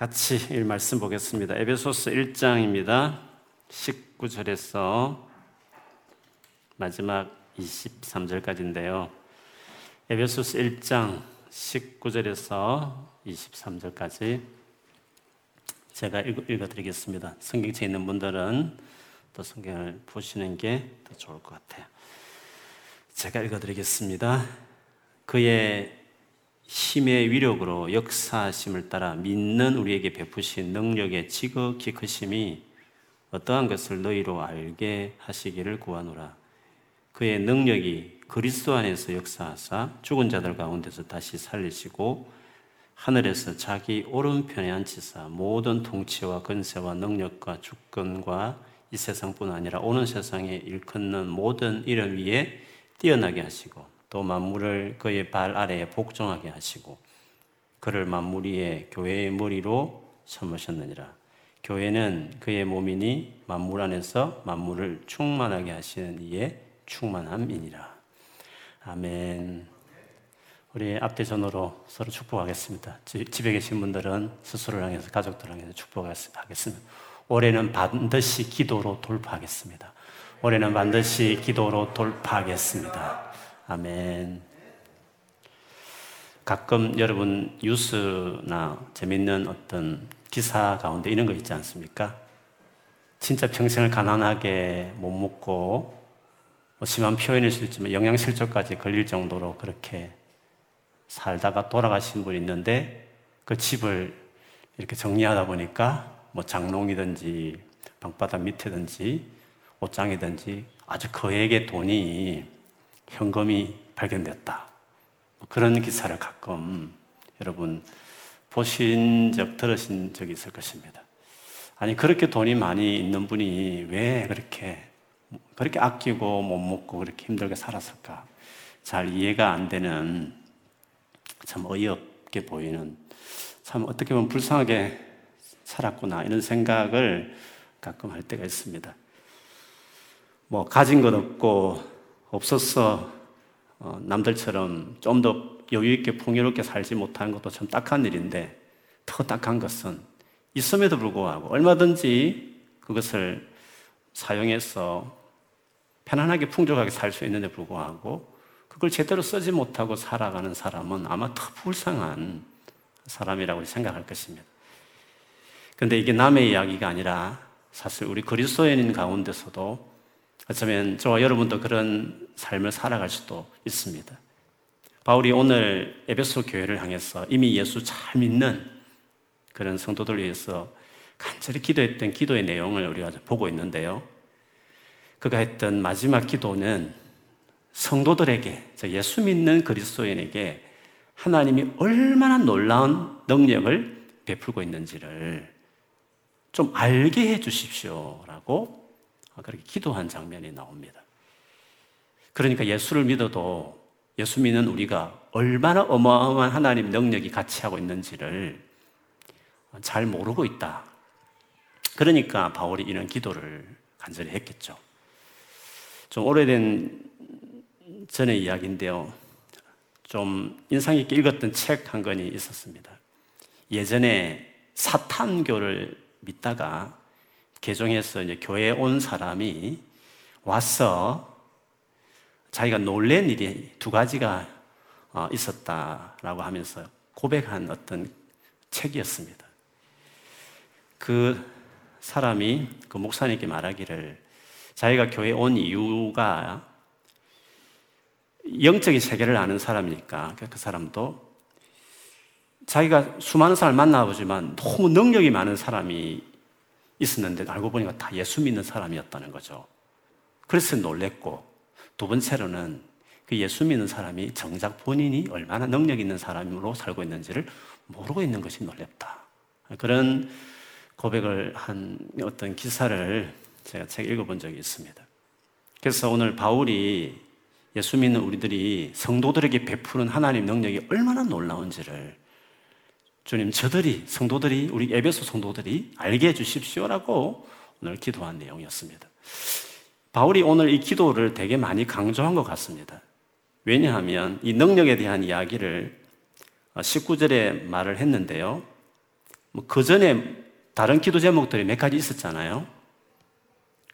같이 이 말씀 보겠습니다. 에베소스 1장입니다. 19절에서 마지막 23절까지인데요. 에베소스 1장 19절에서 23절까지 제가 읽어 드리겠습니다. 성경책에 있는 분들은 또 성경을 보시는 게 더 좋을 것 같아요. 제가 읽어 드리겠습니다. 그의 힘의 위력으로 역사심을 따라 믿는 우리에게 베푸신 능력의 지극히 크심이 어떠한 것을 너희로 알게 하시기를 구하노라. 그의 능력이 그리스도 안에서 역사하사 죽은 자들 가운데서 다시 살리시고 하늘에서 자기 오른편에 앉히사 모든 통치와 근세와 능력과 주권과 이 세상뿐 아니라 오는 세상에 일컫는 모든 이름 위에 뛰어나게 하시고 또 만물을 그의 발 아래에 복종하게 하시고 그를 만물 위에 교회의 머리로 삼으셨느니라. 교회는 그의 몸이니 만물 안에서 만물을 충만하게 하시는 이의 충만함이니라. 아멘. 우리 앞대전으로 서로 축복하겠습니다. 집에 계신 분들은 스스로를 향해서 가족들을 향해서 축복하겠습니다. 올해는 반드시 기도로 돌파하겠습니다. 올해는 반드시 기도로 돌파하겠습니다. 아멘. 가끔 여러분 뉴스나 재밌는 어떤 기사 가운데 이런 거 있지 않습니까? 진짜 평생을 가난하게 못 먹고 뭐 심한 표현일 수 있지만 영양실조까지 걸릴 정도로 그렇게 살다가 돌아가신 분이 있는데 그 집을 이렇게 정리하다 보니까 뭐 장롱이든지 방바닥 밑에든지 옷장이든지 아주 거액의 돈이 현금이 발견됐다. 뭐 그런 기사를 가끔 여러분 보신 적, 들으신 적이 있을 것입니다. 아니, 그렇게 돈이 많이 있는 분이 왜 그렇게, 그렇게 아끼고 못 먹고 그렇게 힘들게 살았을까? 잘 이해가 안 되는 참 어이없게 보이는 참 어떻게 보면 불쌍하게 살았구나 이런 생각을 가끔 할 때가 있습니다. 뭐 가진 것 없고 없어서 어, 남들처럼 좀 더 여유 있게 풍요롭게 살지 못하는 것도 참 딱한 일인데 더 딱한 것은 있음에도 불구하고 얼마든지 그것을 사용해서 편안하게 풍족하게 살 수 있는데 불구하고 그걸 제대로 쓰지 못하고 살아가는 사람은 아마 더 불쌍한 사람이라고 생각할 것입니다. 근데 이게 남의 이야기가 아니라 사실 우리 그리스도인 가운데서도 어쩌면 저와 여러분도 그런 삶을 살아갈 수도 있습니다. 바울이 오늘 에베소 교회를 향해서 이미 예수 잘 믿는 그런 성도들 위해서 간절히 기도했던 기도의 내용을 우리가 보고 있는데요. 그가 했던 마지막 기도는 성도들에게, 예수 믿는 그리스도인에게 하나님이 얼마나 놀라운 능력을 베풀고 있는지를 좀 알게 해 주십시오 라고 그렇게 기도한 장면이 나옵니다. 그러니까 예수를 믿어도 예수 믿는 우리가 얼마나 어마어마한 하나님 능력이 같이 하고 있는지를 잘 모르고 있다. 그러니까 바울이 이런 기도를 간절히 했겠죠. 좀 오래된 전의 이야기인데요. 좀 인상 깊게 읽었던 책 한 권이 있었습니다. 예전에 사탄교를 믿다가 개종해서 이제 교회에 온 사람이 와서 자기가 놀란 일이 두 가지가 어, 있었다라고 하면서 고백한 어떤 책이었습니다. 그 사람이 그 목사님께 말하기를 자기가 교회에 온 이유가 영적인 세계를 아는 사람이니까 그 사람도 자기가 수많은 사람을 만나보지만 너무 능력이 많은 사람이 있었는데 알고 보니까 다 예수 믿는 사람이었다는 거죠. 그래서 놀랬고 두 번째로는 그 예수 믿는 사람이 정작 본인이 얼마나 능력 있는 사람으로 살고 있는지를 모르고 있는 것이 놀랍다. 그런 고백을 한 어떤 기사를 제가 책 읽어본 적이 있습니다. 그래서 오늘 바울이 예수 믿는 우리들이 성도들에게 베푸는 하나님 능력이 얼마나 놀라운지를 주님, 저들이, 성도들이, 우리 에베소 성도들이 알게 해 주십시오라고 오늘 기도한 내용이었습니다. 바울이 오늘 이 기도를 되게 많이 강조한 것 같습니다. 왜냐하면 이 능력에 대한 이야기를 19절에 말을 했는데요. 뭐그 전에 다른 기도 제목들이 몇 가지 있었잖아요.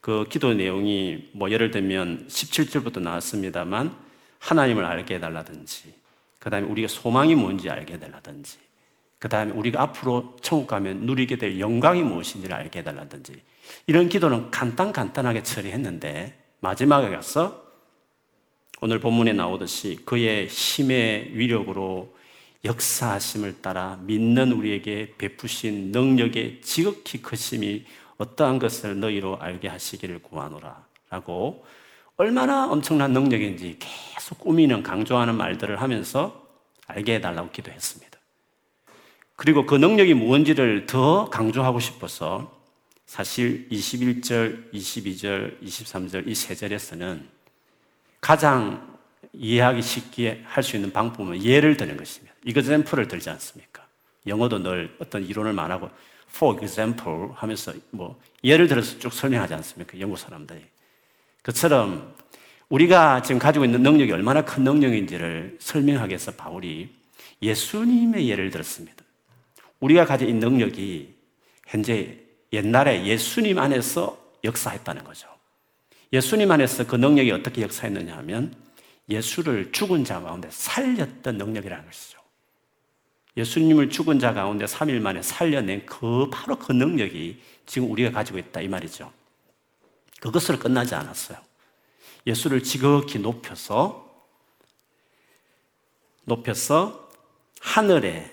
그 기도 내용이 뭐 예를 들면 17절부터 나왔습니다만 하나님을 알게 해달라든지 그 다음에 우리가 소망이 뭔지 알게 해달라든지 그 다음에 우리가 앞으로 천국 가면 누리게 될 영광이 무엇인지를 알게 해달라든지 이런 기도는 간단 간단하게 처리했는데 마지막에 가서 오늘 본문에 나오듯이 그의 힘의 위력으로 역사하심을 따라 믿는 우리에게 베푸신 능력의 지극히 크심이 어떠한 것을 너희로 알게 하시기를 구하노라 라고 얼마나 엄청난 능력인지 계속 꾸미는 강조하는 말들을 하면서 알게 해달라고 기도했습니다. 그리고 그 능력이 무엇인지를 더 강조하고 싶어서 사실 21절, 22절, 23절 이 세 절에서는 가장 이해하기 쉽게 할 수 있는 방법은 예를 드는 것입니다. example을 들지 않습니까? 영어도 늘 어떤 이론을 말하고 for example 하면서 뭐 예를 들어서 쭉 설명하지 않습니까? 영국 사람들이. 그처럼 우리가 지금 가지고 있는 능력이 얼마나 큰 능력인지를 설명하기 위해서 바울이 예수님의 예를 들었습니다. 우리가 가진 이 능력이 현재 옛날에 예수님 안에서 역사했다는 거죠. 예수님 안에서 그 능력이 어떻게 역사했느냐 하면 예수를 죽은 자 가운데 살렸던 능력이라는 것이죠. 예수님을 죽은 자 가운데 3일 만에 살려낸 그 바로 그 능력이 지금 우리가 가지고 있다 이 말이죠. 그것으로 끝나지 않았어요. 예수를 지극히 높여서 높여서 하늘에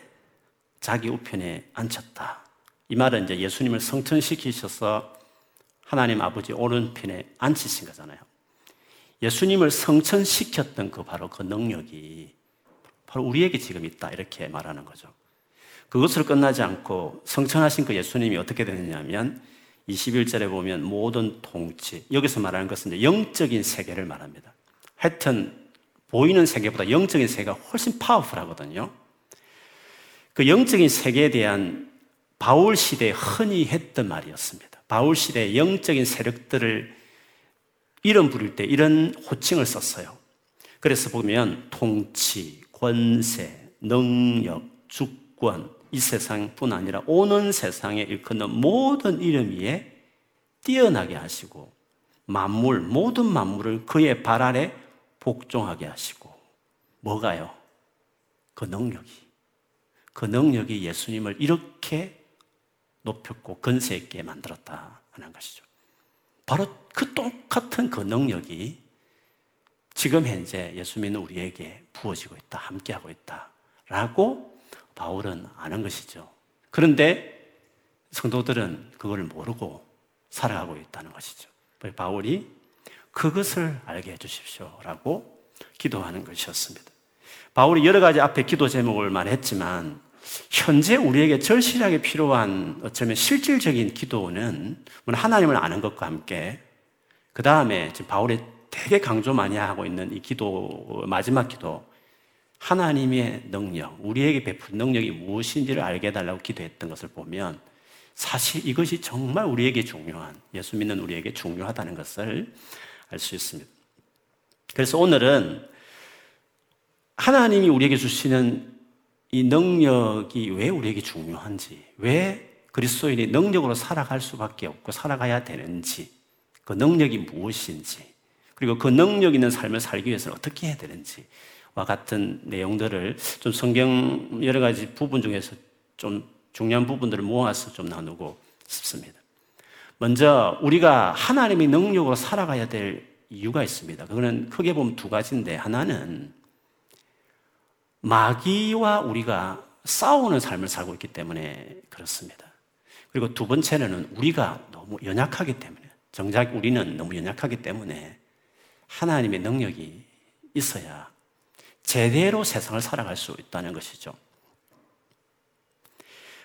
자기 우편에 앉혔다. 이 말은 이제 예수님을 성천시키셔서 하나님 아버지 오른편에 앉히신 거잖아요. 예수님을 성천시켰던 그 바로 그 능력이 바로 우리에게 지금 있다. 이렇게 말하는 거죠. 그것으로 끝나지 않고 성천하신 그 예수님이 어떻게 되느냐면 21절에 보면 모든 통치, 여기서 말하는 것은 영적인 세계를 말합니다. 하여튼 보이는 세계보다 영적인 세계가 훨씬 파워풀하거든요. 그 영적인 세계에 대한 바울 시대에 흔히 했던 말이었습니다. 바울 시대의 영적인 세력들을 이름 부를 때 이런 호칭을 썼어요. 그래서 보면 통치, 권세, 능력, 주권, 이 세상뿐 아니라 오는 세상에 일컫는 모든 이름 위에 뛰어나게 하시고 만물, 모든 만물을 그의 발 아래 복종하게 하시고 뭐가요? 그 능력이. 그 능력이 예수님을 이렇게 높였고 건세 있게 만들었다 하는 것이죠. 바로 그 똑같은 그 능력이 지금 현재 예수 믿는 우리에게 부어지고 있다, 함께하고 있다. 라고 바울은 아는 것이죠. 그런데 성도들은 그걸 모르고 살아가고 있다는 것이죠. 바울이 그것을 알게 해주십시오. 라고 기도하는 것이었습니다. 바울이 여러 가지 앞에 기도 제목을 말했지만 현재 우리에게 절실하게 필요한 어쩌면 실질적인 기도는 하나님을 아는 것과 함께 그 다음에 지금 바울이 되게 강조 많이 하고 있는 이 기도 마지막 기도 하나님의 능력, 우리에게 베푼 능력이 무엇인지를 알게 해달라고 기도했던 것을 보면 사실 이것이 정말 우리에게 중요한, 예수 믿는 우리에게 중요하다는 것을 알 수 있습니다. 그래서 오늘은 하나님이 우리에게 주시는 이 능력이 왜 우리에게 중요한지, 왜 그리스도인이 능력으로 살아갈 수밖에 없고 살아가야 되는지, 그 능력이 무엇인지, 그리고 그 능력 있는 삶을 살기 위해서는 어떻게 해야 되는지와 같은 내용들을 좀 성경 여러 가지 부분 중에서 좀 중요한 부분들을 모아서 좀 나누고 싶습니다. 먼저 우리가 하나님의 능력으로 살아가야 될 이유가 있습니다. 그거는 크게 보면 두 가지인데 하나는 마귀와 우리가 싸우는 삶을 살고 있기 때문에 그렇습니다. 그리고 두 번째는 우리가 너무 연약하기 때문에, 정작 우리는 너무 연약하기 때문에 하나님의 능력이 있어야 제대로 세상을 살아갈 수 있다는 것이죠.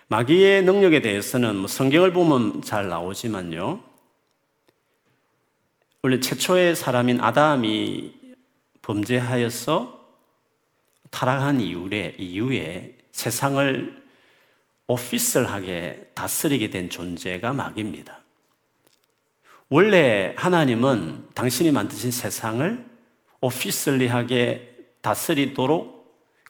마귀의 능력에 대해서는 뭐 성경을 보면 잘 나오지만요. 원래 최초의 사람인 아담이 범죄하여서 타락한 이후에, 이후에 세상을 오피셜하게 다스리게 된 존재가 마귀입니다. 원래 하나님은 당신이 만드신 세상을 오피셜리하게 다스리도록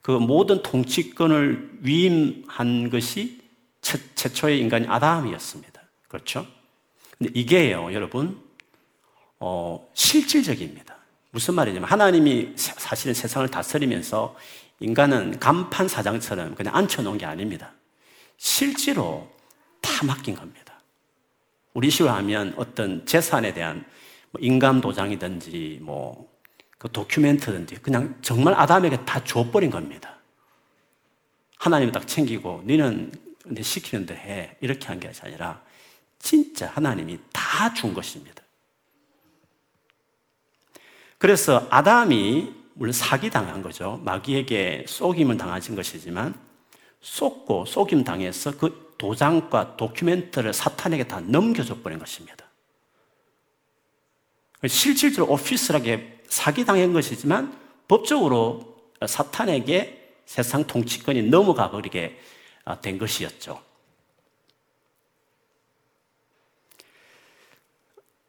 그 모든 통치권을 위임한 것이 최, 최초의 인간이 아담이었습니다. 그렇죠? 근데 이게요, 여러분, 어, 실질적입니다. 무슨 말이냐면 하나님이 사실은 세상을 다스리면서 인간은 간판 사장처럼 그냥 앉혀놓은 게 아닙니다. 실제로 다 맡긴 겁니다. 우리 시로 하면 어떤 재산에 대한 뭐 인감 도장이든지 뭐 그 도큐멘트든지 그냥 정말 아담에게 다 줘버린 겁니다. 하나님 딱 챙기고 내 시키는 데 해. 이렇게 한 게 아니라 진짜 하나님이 다 준 것입니다. 그래서 아담이 물론 사기당한 거죠. 마귀에게 속임을 당하신 것이지만 속고 속임 당해서 그 도장과 도큐멘트를 사탄에게 다 넘겨줘 버린 것입니다. 실질적으로 오피스하게 사기당한 것이지만 법적으로 사탄에게 세상 통치권이 넘어가 버리게 된 것이었죠.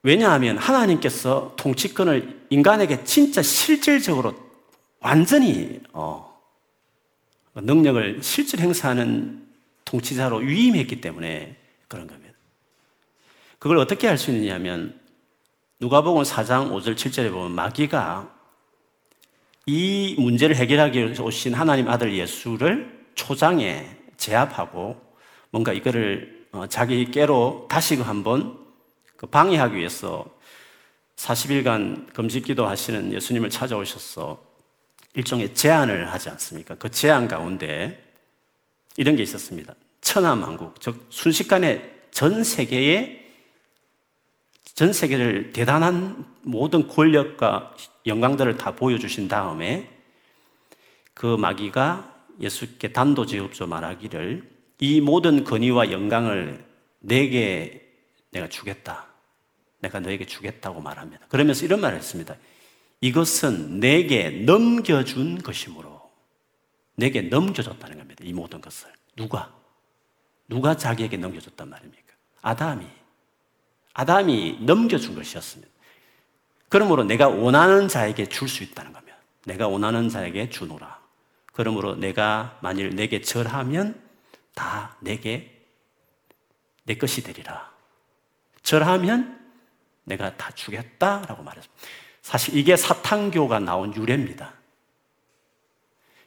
왜냐하면 하나님께서 통치권을 인간에게 진짜 실질적으로 완전히 어, 능력을 실질 행사하는 통치자로 위임했기 때문에 그런 겁니다. 그걸 어떻게 할 수 있느냐면 누가복음 4장 5절 7절에 보면 마귀가 이 문제를 해결하기 위해서 오신 하나님 아들 예수를 초장에 제압하고 뭔가 이거를 어, 자기 깨로 다시 한번 그 방해하기 위해서 40일간 금식 기도 하시는 예수님을 찾아오셔서 일종의 제안을 하지 않습니까? 그 제안 가운데 이런 게 있었습니다. 천하만국, 즉 순식간에 전 세계에 전 세계를 대단한 모든 권력과 영광들을 다 보여주신 다음에 그 마귀가 예수께 단도직입적으로 말하기를 이 모든 권위와 영광을 내게 내가 주겠다. 내가 너에게 주겠다고 말합니다. 그러면서 이런 말을 했습니다. 이것은 내게 넘겨준 것이므로 내게 넘겨줬다는 겁니다. 이 모든 것을. 누가? 누가 자기에게 넘겨줬단 말입니까? 아담이. 아담이 넘겨준 것이었습니다. 그러므로 내가 원하는 자에게 줄 수 있다는 겁니다. 내가 원하는 자에게 주노라. 그러므로 내가 만일 내게 절하면 다 내게 내 것이 되리라. 절하면 내가 다 주겠다라고 말했습니다. 사실 이게 사탄교가 나온 유래입니다.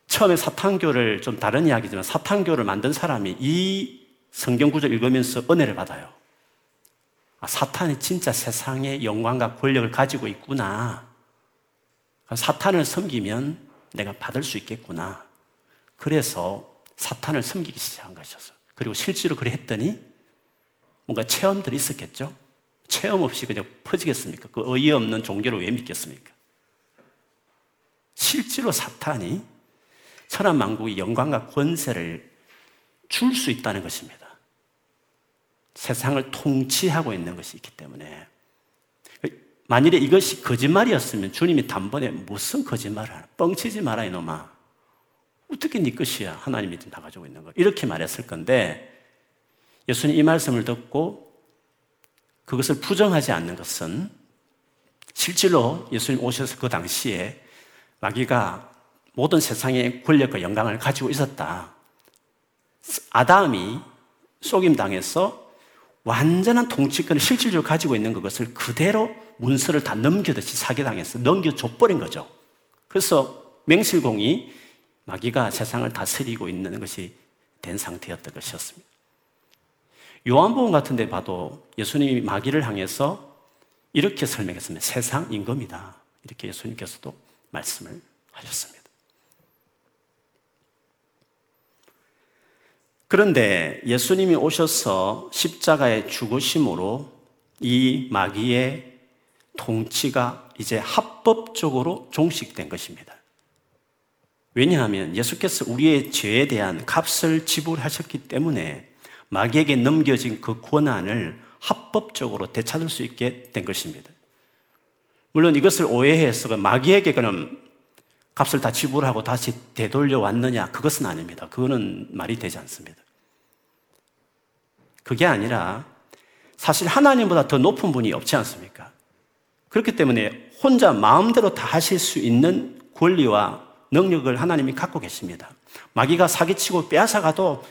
처음에 사탄교를 좀 다른 이야기지만 사탄교를 만든 사람이 이 성경 구절 읽으면서 은혜를 받아요. 아, 사탄이 진짜 세상의 영광과 권력을 가지고 있구나. 사탄을 섬기면 내가 받을 수 있겠구나. 그래서 사탄을 섬기기 시작한 것이었어요. 그리고 실제로 그래 했더니 뭔가 체험들이 있었겠죠? 체험 없이 그냥 퍼지겠습니까? 그 어이없는 종교를 왜 믿겠습니까? 실제로 사탄이 천하 만국의 영광과 권세를 줄 수 있다는 것입니다. 세상을 통치하고 있는 것이 있기 때문에 만일에 이것이 거짓말이었으면 주님이 단번에 무슨 거짓말을 하나 뻥치지 마라 이놈아 어떻게 네 것이야 하나님이 다 가지고 있는 거 이렇게 말했을 건데 예수님 이 말씀을 듣고 그것을 부정하지 않는 것은 실제로 예수님 오셔서 그 당시에 마귀가 모든 세상의 권력과 영광을 가지고 있었다. 아담이 속임당해서 완전한 통치권을 실질적으로 가지고 있는 그것을 그대로 문서를 다 넘겨듯이 사기당해서 넘겨줘버린 거죠. 그래서 맹실공이 마귀가 세상을 다스리고 있는 것이 된 상태였던 것이었습니다. 요한복음 같은 데 봐도 예수님이 마귀를 향해서 이렇게 설명했습니다. 세상 임금이다. 이렇게 예수님께서도 말씀을 하셨습니다. 그런데 예수님이 오셔서 십자가에 죽으심으로 이 마귀의 통치가 이제 합법적으로 종식된 것입니다. 왜냐하면 예수께서 우리의 죄에 대한 값을 지불하셨기 때문에 마귀에게 넘겨진 그 권한을 합법적으로 되찾을 수 있게 된 것입니다. 물론 이것을 오해해서 마귀에게 그럼 값을 다 지불하고 다시 되돌려 왔느냐? 그것은 아닙니다. 그거는 말이 되지 않습니다. 그게 아니라 사실 하나님보다 더 높은 분이 없지 않습니까? 그렇기 때문에 혼자 마음대로 다 하실 수 있는 권리와 능력을 하나님이 갖고 계십니다. 마귀가 사기치고 빼앗아가도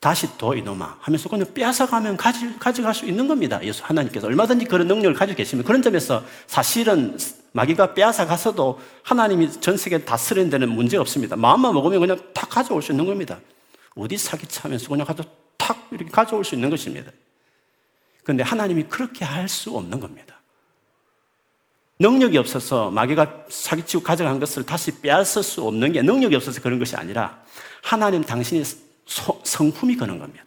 다시 더 이놈아 하면서 그냥 빼앗아가면 가지, 가져갈 수 있는 겁니다. 예수 하나님께서 얼마든지 그런 능력을 가지고 계시면 그런 점에서 사실은 마귀가 빼앗아가서도 하나님이 전 세계 다스리는 데는 문제가 없습니다. 마음만 먹으면 그냥 다 가져올 수 있는 겁니다. 어디 사기차면서 그냥 가서 탁 이렇게 가져올 수 있는 것입니다. 그런데 하나님이 그렇게 할 수 없는 겁니다. 능력이 없어서 마귀가 사기치고 가져간 것을 다시 빼앗을 수 없는 게 능력이 없어서 그런 것이 아니라 하나님 당신이 성품이 그런 겁니다.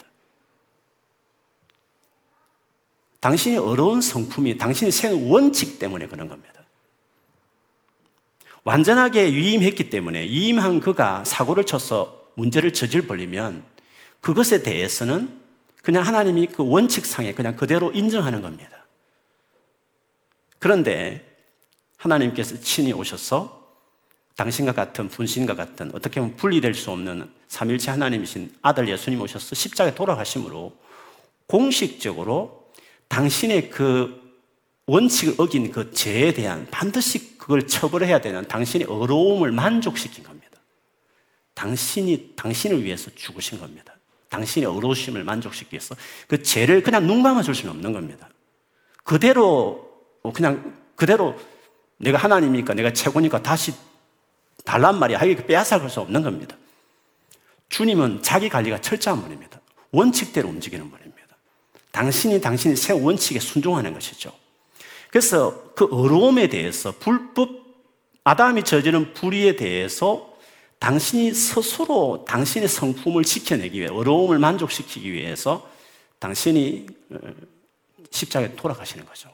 당신이 어려운 성품이 당신이 세운 원칙 때문에 그런 겁니다. 완전하게 위임했기 때문에 위임한 그가 사고를 쳐서 문제를 저질 벌리면 그것에 대해서는 그냥 하나님이 그 원칙상에 그냥 그대로 인정하는 겁니다. 그런데 하나님께서 친히 오셔서 당신과 같은 분신과 같은 어떻게 보면 분리될 수 없는 삼일체 하나님이신 아들 예수님 오셔서 십자가에 돌아가심으로 공식적으로 당신의 그 원칙을 어긴 그 죄에 대한 반드시 그걸 처벌해야 되는 당신의 어려움을 만족시킨 겁니다. 당신이 당신을 위해서 죽으신 겁니다. 당신의 어려우심을 만족시키기 위해서 그 죄를 그냥 눈 감아줄 수는 없는 겁니다. 그대로 그냥 그대로 내가 하나님이니까 내가 최고니까 다시 달란 말이야. 하게 빼앗아갈 수 없는 겁니다. 주님은 자기 관리가 철저한 분입니다. 원칙대로 움직이는 분입니다. 당신이 당신이 새 원칙에 순종하는 것이죠. 그래서 그 어려움에 대해서 불법 아담이 저지른 불의에 대해서 당신이 스스로 당신의 성품을 지켜내기 위해 어려움을 만족시키기 위해서 당신이 어, 십자가에 돌아가시는 거죠.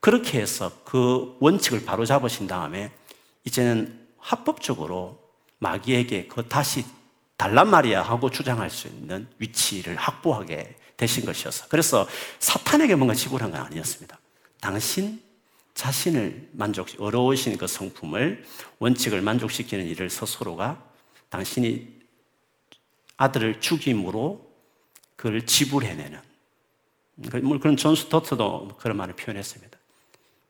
그렇게 해서 그 원칙을 바로 잡으신 다음에 이제는 합법적으로 마귀에게 그 다시 달란 말이야 하고 주장할 수 있는 위치를 확보하게 되신 것이어서 그래서 사탄에게 뭔가 지불한 건 아니었습니다. 당신 자신을 만족, 의로우신 그 성품을 원칙을 만족시키는 일을 스스로가 당신이 아들을 죽임으로 그걸 지불해내는 그런 존 스토트도 그런 말을 표현했습니다.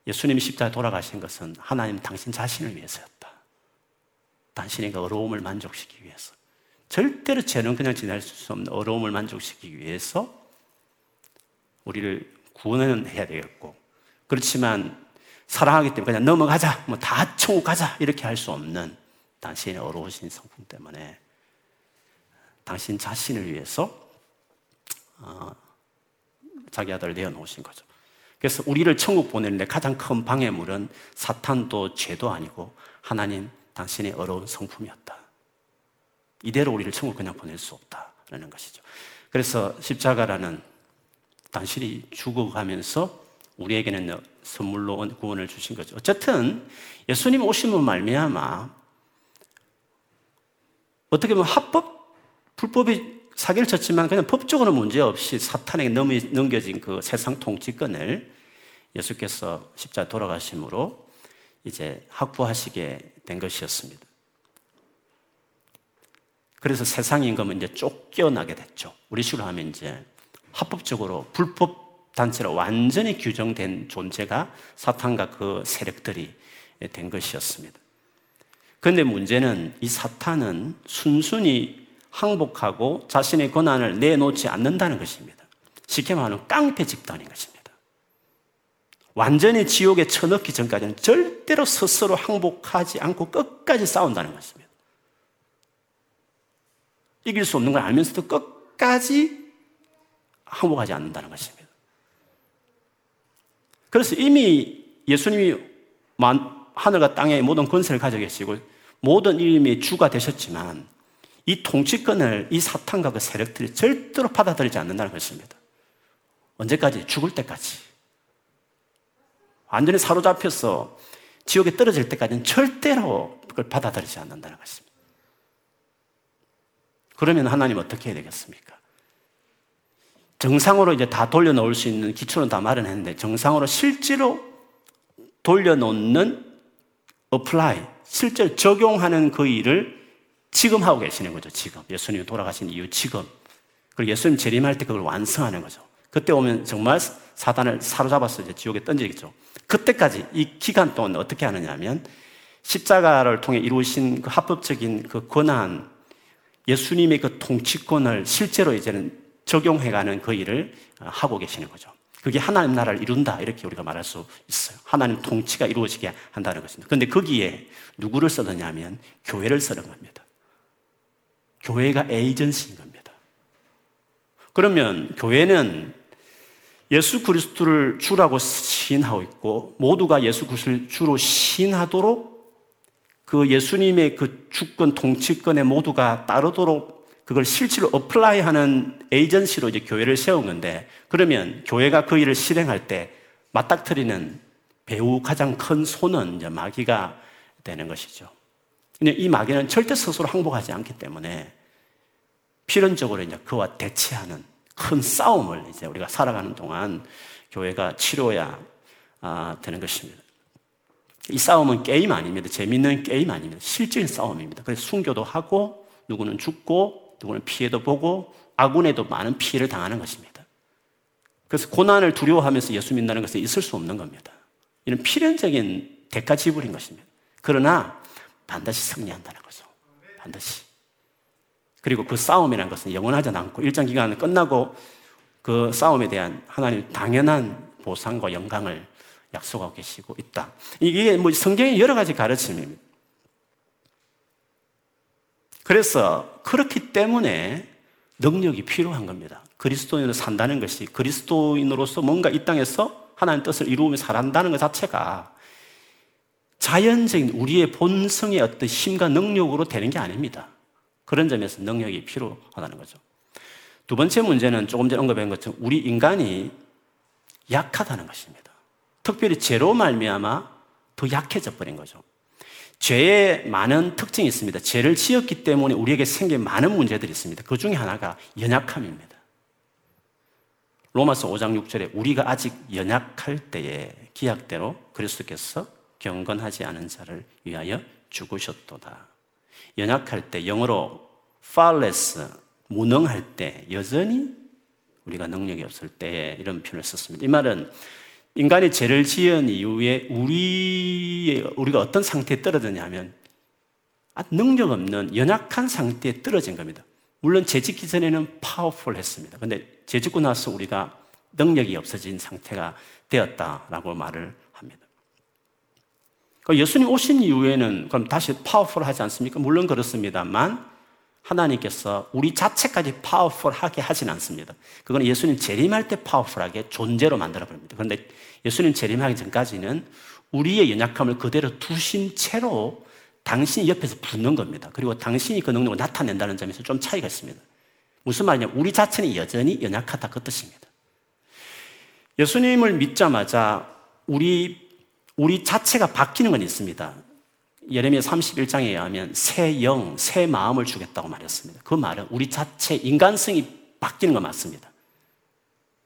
예수님이 십자가에 돌아가신 것은 하나님 당신 자신을 위해서였다. 당신의 그 어려움을 만족시키기 위해서. 절대로 죄는 그냥 지날 수 없는 어려움을 만족시키기 위해서 우리를 구원은 해야 되겠고, 그렇지만 사랑하기 때문에 그냥 넘어가자, 뭐 다 천국 가자, 이렇게 할 수 없는 당신의 어려우신 성품 때문에 당신 자신을 위해서 어, 자기 아들을 내어 놓으신 거죠. 그래서 우리를 천국 보내는데 가장 큰 방해물은 사탄도 죄도 아니고 하나님 당신의 어려운 성품이었다. 이대로 우리를 천국 그냥 보낼 수 없다라는 것이죠. 그래서 십자가라는 당신이 죽어가면서 우리에게는 선물로 구원을 주신 거죠. 어쨌든 예수님 오심은 말미암아 어떻게 보면 합법 불법이 사기를 쳤지만 그냥 법적으로 문제 없이 사탄에게 넘겨진 그 세상 통치권을 예수께서 십자 돌아가심으로 이제 확보하시게 된 것이었습니다. 그래서 세상 임금은 이제 쫓겨나게 됐죠. 우리 식으로 하면 이제 합법적으로 불법 단체로 완전히 규정된 존재가 사탄과 그 세력들이 된 것이었습니다. 그런데 문제는 이 사탄은 순순히 항복하고 자신의 권한을 내놓지 않는다는 것입니다. 쉽게 말하면 깡패 집단인 것입니다. 완전히 지옥에 쳐넣기 전까지는 절대로 스스로 항복하지 않고 끝까지 싸운다는 것입니다. 이길 수 없는 걸 알면서도 끝까지 항복하지 않는다는 것입니다. 그래서 이미 예수님이 하늘과 땅의 모든 권세를 가져 계시고 모든 이름의 주가 되셨지만 이 통치권을 이 사탄과 그 세력들이 절대로 받아들이지 않는다는 것입니다. 언제까지? 죽을 때까지. 완전히 사로잡혀서 지옥에 떨어질 때까지는 절대로 그걸 받아들이지 않는다는 것입니다. 그러면 하나님 어떻게 해야 되겠습니까? 정상으로 이제 다 돌려놓을 수 있는 기초는 다 마련했는데 정상으로 실제로 돌려놓는 apply, 실제로 적용하는 그 일을 지금 하고 계시는 거죠, 지금. 예수님이 돌아가신 이후 지금. 그리고 예수님 재림할 때 그걸 완성하는 거죠. 그때 오면 정말 사단을 사로잡아서 이제 지옥에 던지겠죠. 그때까지 이 기간 동안 어떻게 하느냐 하면 십자가를 통해 이루신 그 합법적인 그 권한, 예수님의 그 통치권을 실제로 이제는 적용해가는 그 일을 하고 계시는 거죠. 그게 하나님 나라를 이룬다. 이렇게 우리가 말할 수 있어요. 하나님 통치가 이루어지게 한다는 것입니다. 그런데 거기에 누구를 써느냐면 교회를 쓰는 겁니다. 교회가 에이전시인 겁니다. 그러면 교회는 예수 그리스도를 주라고 시인하고 있고 모두가 예수 그리스도를 주로 시인하도록 그 예수님의 그 주권 통치권에 모두가 따르도록 그걸 실제로 어플라이하는 에이전시로 이제 교회를 세운 건데 그러면 교회가 그 일을 실행할 때 맞닥뜨리는 배우 가장 큰 손은 이제 마귀가 되는 것이죠. 이 마귀는 절대 스스로 항복하지 않기 때문에 필연적으로 이제 그와 대치하는 큰 싸움을 이제 우리가 살아가는 동안 교회가 치료해야 아, 되는 것입니다. 이 싸움은 게임 아닙니다. 재밌는 게임 아닙니다. 실질 싸움입니다. 그래서 순교도 하고 누구는 죽고 누구는 피해도 보고 아군에도 많은 피해를 당하는 것입니다. 그래서 고난을 두려워하면서 예수 믿는다는 것은 있을 수 없는 겁니다. 이런 필연적인 대가 지불인 것입니다. 그러나 반드시 승리한다는 거죠. 반드시. 그리고 그 싸움이라는 것은 영원하지 않고 일정 기간 끝나고 그 싸움에 대한 하나님 당연한 보상과 영광을 약속하고 계시고 있다. 이게 뭐 성경의 여러 가지 가르침입니다. 그래서 그렇기 때문에 능력이 필요한 겁니다. 그리스도인으로 산다는 것이 그리스도인으로서 뭔가 이 땅에서 하나님 뜻을 이루며 살아간다는 것 자체가 자연적인 우리의 본성의 어떤 힘과 능력으로 되는 게 아닙니다. 그런 점에서 능력이 필요하다는 거죠. 두 번째 문제는 조금 전에 언급한 것처럼 우리 인간이 약하다는 것입니다. 특별히 죄로 말미암아 더 약해져 버린 거죠. 죄의 많은 특징이 있습니다. 죄를 지었기 때문에 우리에게 생긴 많은 문제들이 있습니다. 그 중에 하나가 연약함입니다. 로마서 5장 6절에 우리가 아직 연약할 때에 기약대로 그리스도께서 경건하지 않은 자를 위하여 죽으셨도다. 연약할 때 영어로 fallless 무능할 때 여전히 우리가 능력이 없을 때 이런 표현을 썼습니다. 이 말은 인간이 죄를 지은 이후에 우리, 우리가 어떤 상태에 떨어졌냐면 아, 능력 없는 연약한 상태에 떨어진 겁니다. 물론 죄 짓기 전에는 파워풀 했습니다. 근데 죄 짓고 나서 우리가 능력이 없어진 상태가 되었다라고 말을. 예수님 오신 이후에는 그럼 다시 파워풀 하지 않습니까? 물론 그렇습니다만 하나님께서 우리 자체까지 powerful하게 하진 않습니다. 그건 예수님 재림할 때 powerful하게 존재로 만들어 버립니다. 그런데 예수님 재림하기 전까지는 우리의 연약함을 그대로 두신 채로 당신이 옆에서 붙는 겁니다. 그리고 당신이 그 능력을 나타낸다는 점에서 좀 차이가 있습니다. 무슨 말이냐? 우리 자체는 여전히 연약하다 그 뜻입니다. 예수님을 믿자마자 우리 우리 자체가 바뀌는 건 있습니다. 예레미야 31장에 의하면 새 영, 새 마음을 주겠다고 말했습니다. 그 말은 우리 자체 인간성이 바뀌는 건 맞습니다.